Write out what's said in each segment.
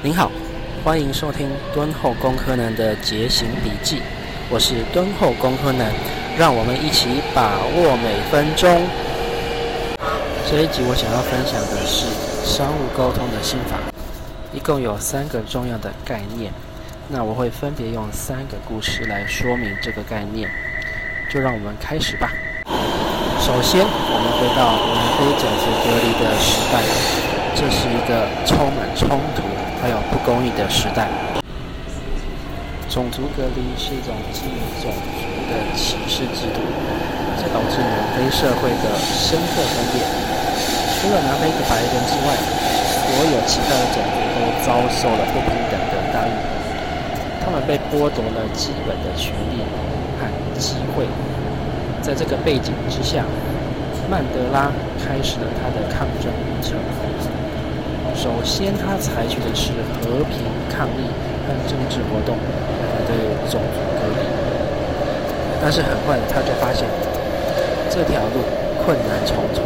您好，欢迎收听敦厚工科男的节行笔记，我是敦厚工科男，让我们一起把握每分钟。这一集我想要分享的是商务沟通的心法，一共有三个重要的概念，那我会分别用三个故事来说明这个概念，就让我们开始吧。首先，我们回到南非种族隔离的时代，这是一个充满冲突。还有不公义的时代，种族隔离是一种基于种族的歧视制度，这导致南非社会的深刻分裂。除了南非的白人之外，所有其他的种族都遭受了不平等的待遇，他们被剥夺了基本的权利和机会。在这个背景之下，曼德拉开始了他的抗争旅程。首先，他采取的是和平抗议和政治活动来对种族隔离，但是很快他就发现这条路困难重重，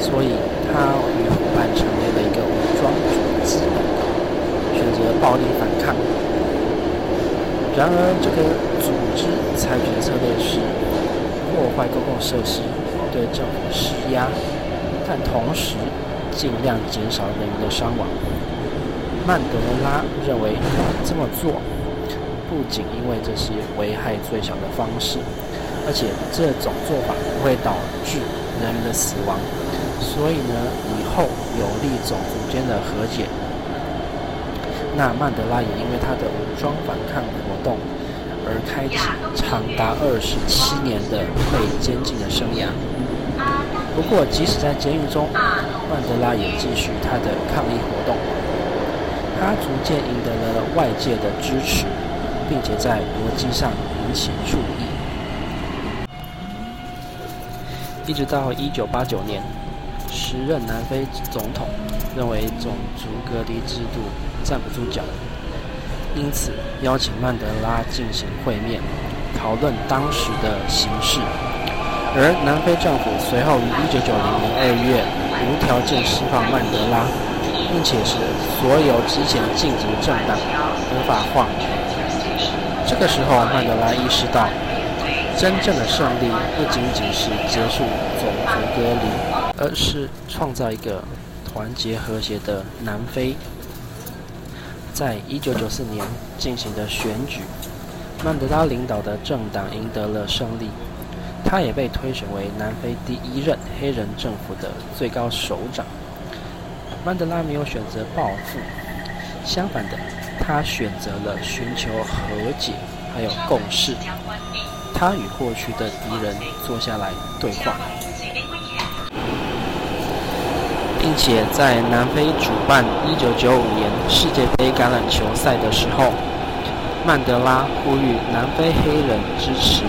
所以他与伙伴成立了一个武装组织，选择暴力反抗。然而，这个组织采取的策略是破坏公共设施，对政府施压，但同时，尽量减少人员的伤亡。曼德拉认为这么做不仅因为这是危害最小的方式，而且这种做法不会导致人员的死亡，所以呢，以后有利种族间的和解。那曼德拉也因为他的武装反抗活动而开启长达二十七年的被监禁的生涯。不过，即使在监狱中，曼德拉也继续他的抗议活动。他逐渐赢得了外界的支持，并且在国际上引起注意。一直到一九八九年，时任南非总统认为种族隔离制度站不住脚，因此邀请曼德拉进行会面，讨论当时的形势。而南非政府随后于一九九零年二月无条件释放曼德拉，并且使所有之前禁止的政党合法化。这个时候，曼德拉意识到，真正的胜利不仅仅是结束种族隔离，而是创造一个团结和谐的南非。在一九九四年进行的选举，曼德拉领导的政党赢得了胜利。他也被推选为南非第一任黑人政府的最高首长。曼德拉没有选择报复，相反的，他选择了寻求和解，还有共识。他与过去的敌人坐下来对话，并且在南非主办1995年世界杯橄榄球赛的时候，曼德拉呼吁南非黑人支持。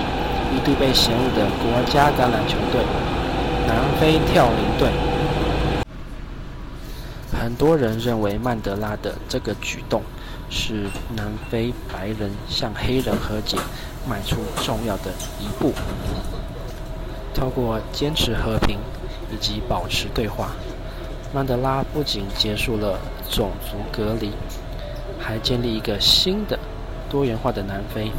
一度被嫌恶的国家橄榄球队——南非跳羚队。很多人认为曼德拉的这个举动是南非白人向黑人和解迈出重要的一步。透过坚持和平以及保持对话，曼德拉不仅结束了种族隔离，还建立一个新的多元化的南非。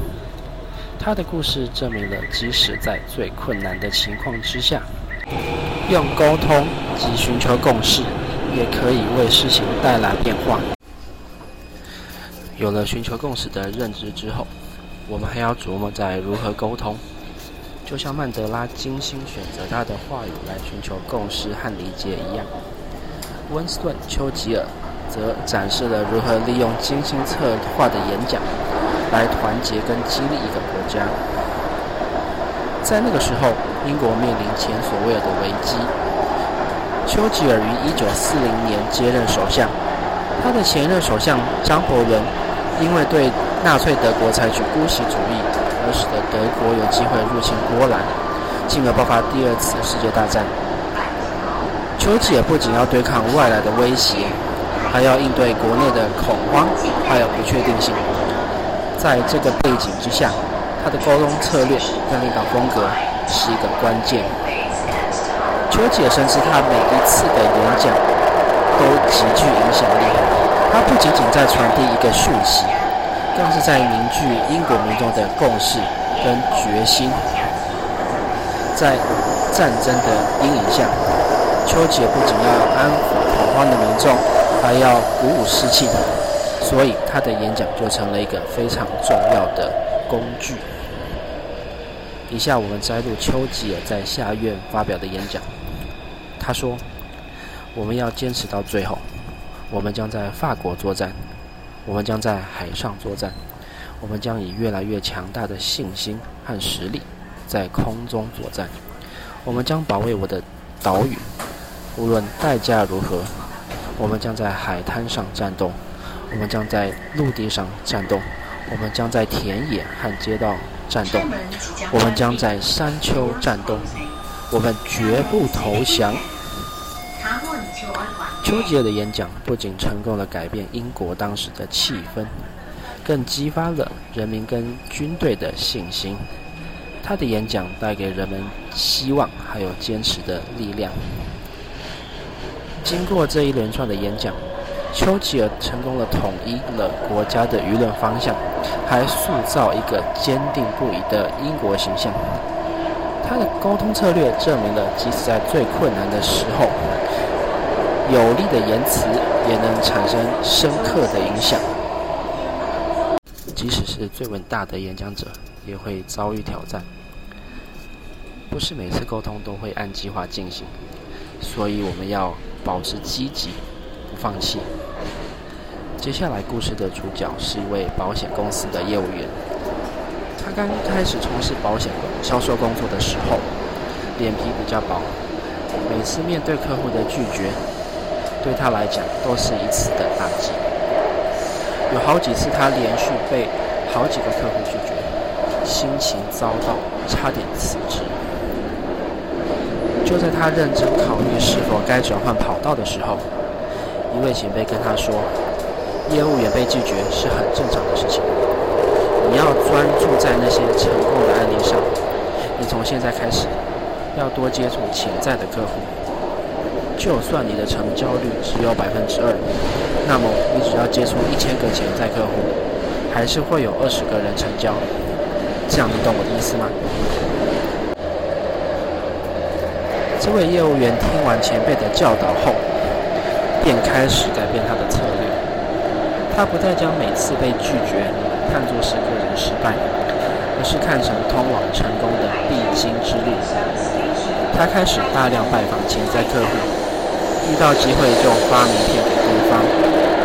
他的故事证明了，即使在最困难的情况之下，用沟通及寻求共识，也可以为事情带来变化。有了寻求共识的认知之后，我们还要琢磨在如何沟通。就像曼德拉精心选择他的话语来寻求共识和理解一样，温斯顿·丘吉尔则展示了如何利用精心策划的演讲。来团结跟激励一个家。在那个时候，英国面临前所未有的危机。丘吉尔于一九四零年接任首相，他的前任首相张伯伦因为对纳粹德国采取姑息主义，而使得德国有机会入侵波兰，进而爆发第二次世界大战。丘吉尔不仅要对抗外来的威胁，还要应对国内的恐慌还有不确定性。在这个背景之下，他的沟通策略跟领导风格是一个关键。丘吉尔深知他每一次的演讲都极具影响力，他不仅仅在传递一个讯息，更是在凝聚英国民众的共识跟决心。在战争的阴影下，丘吉尔不仅要安抚恐慌的民众，还要鼓舞士气，所以他的演讲就成了一个非常重要的工具。以下我们摘录丘吉尔在下院发表的演讲。他说：“我们要坚持到最后，我们将在法国作战，我们将在海上作战，我们将以越来越强大的信心和实力在空中作战。我们将保卫我的岛屿，无论代价如何。我们将在海滩上战斗，我们将在陆地上战斗，我们将在田野和街道。”战斗，我们将在山丘战斗，我们绝不投降。丘吉尔的演讲不仅成功地改变英国当时的气氛，更激发了人民跟军队的信心。他的演讲带给人们希望，还有坚持的力量。经过这一连串的演讲，丘吉尔成功的统一了国家的舆论方向。还塑造一个坚定不移的英国形象。他的沟通策略证明了，即使在最困难的时候，有力的言辞也能产生深刻的影响。即使是最伟大的演讲者，也会遭遇挑战。不是每次沟通都会按计划进行，所以我们要保持积极，不放弃。接下来故事的主角是一位保险公司的业务员。他刚开始从事保险销售工作的时候，脸皮比较薄，每次面对客户的拒绝，对他来讲都是一次的打击。有好几次他连续被好几个客户拒绝，心情糟糕，差点辞职。就在他认真考虑是否该转换跑道的时候，一位前辈跟他说。业务员被拒绝是很正常的事情。你要专注在那些成功的案例上。你从现在开始要多接触潜在的客户。就算你的成交率只有百分之二，那么你只要接触一千个潜在客户，还是会有二十个人成交。这样你懂我的意思吗？这位业务员听完前辈的教导后，便开始改变他的策略。他不再将每次被拒绝看作是个人失败，而是看成通往成功的必经之路。他开始大量拜访潜在客户，遇到机会就发名片给对方，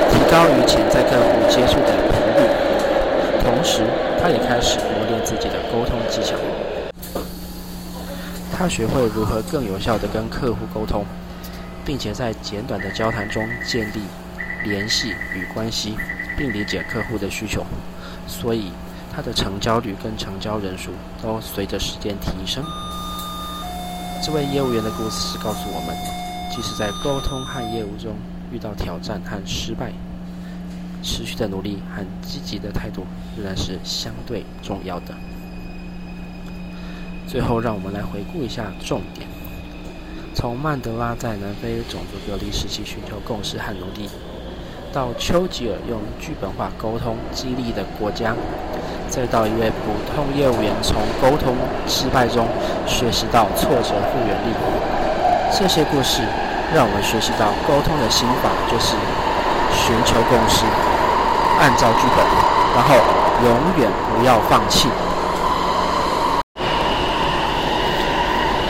提高与潜在客户接触的频率。同时，他也开始磨练自己的沟通技巧。他学会如何更有效地跟客户沟通，并且在简短的交谈中建立。联系与关系，并理解客户的需求，所以他的成交率跟成交人数都随着时间提升。这位业务员的故事告诉我们，即使在沟通和业务中遇到挑战和失败，持续的努力和积极的态度仍然是相对重要的。最后，让我们来回顾一下重点：从曼德拉在南非种族隔离时期寻求共识和努力。到丘吉尔用剧本化沟通激励的国家，再到一位普通业务员从沟通失败中学习到挫折复原力，这些故事让我们学习到沟通的心法就是寻求共识，按照剧本，然后永远不要放弃。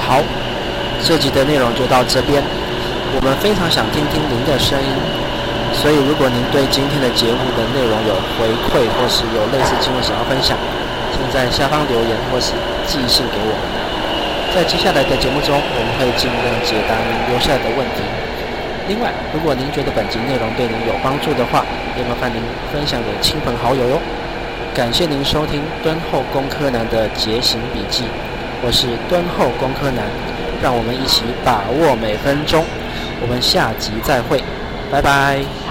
好，这集的内容就到这边，我们非常想听听您的声音。所以，如果您对今天的节目的内容有回馈，或是有类似经历想要分享，请在下方留言或是寄信给我。在接下来的节目中，我们会尽量解答您留下来的问题。另外，如果您觉得本集内容对您有帮助的话，也麻烦您分享给亲朋好友哟。感谢您收听敦厚工科男的节行笔记，我是敦厚工科男，让我们一起把握每分钟。我们下集再会，拜拜。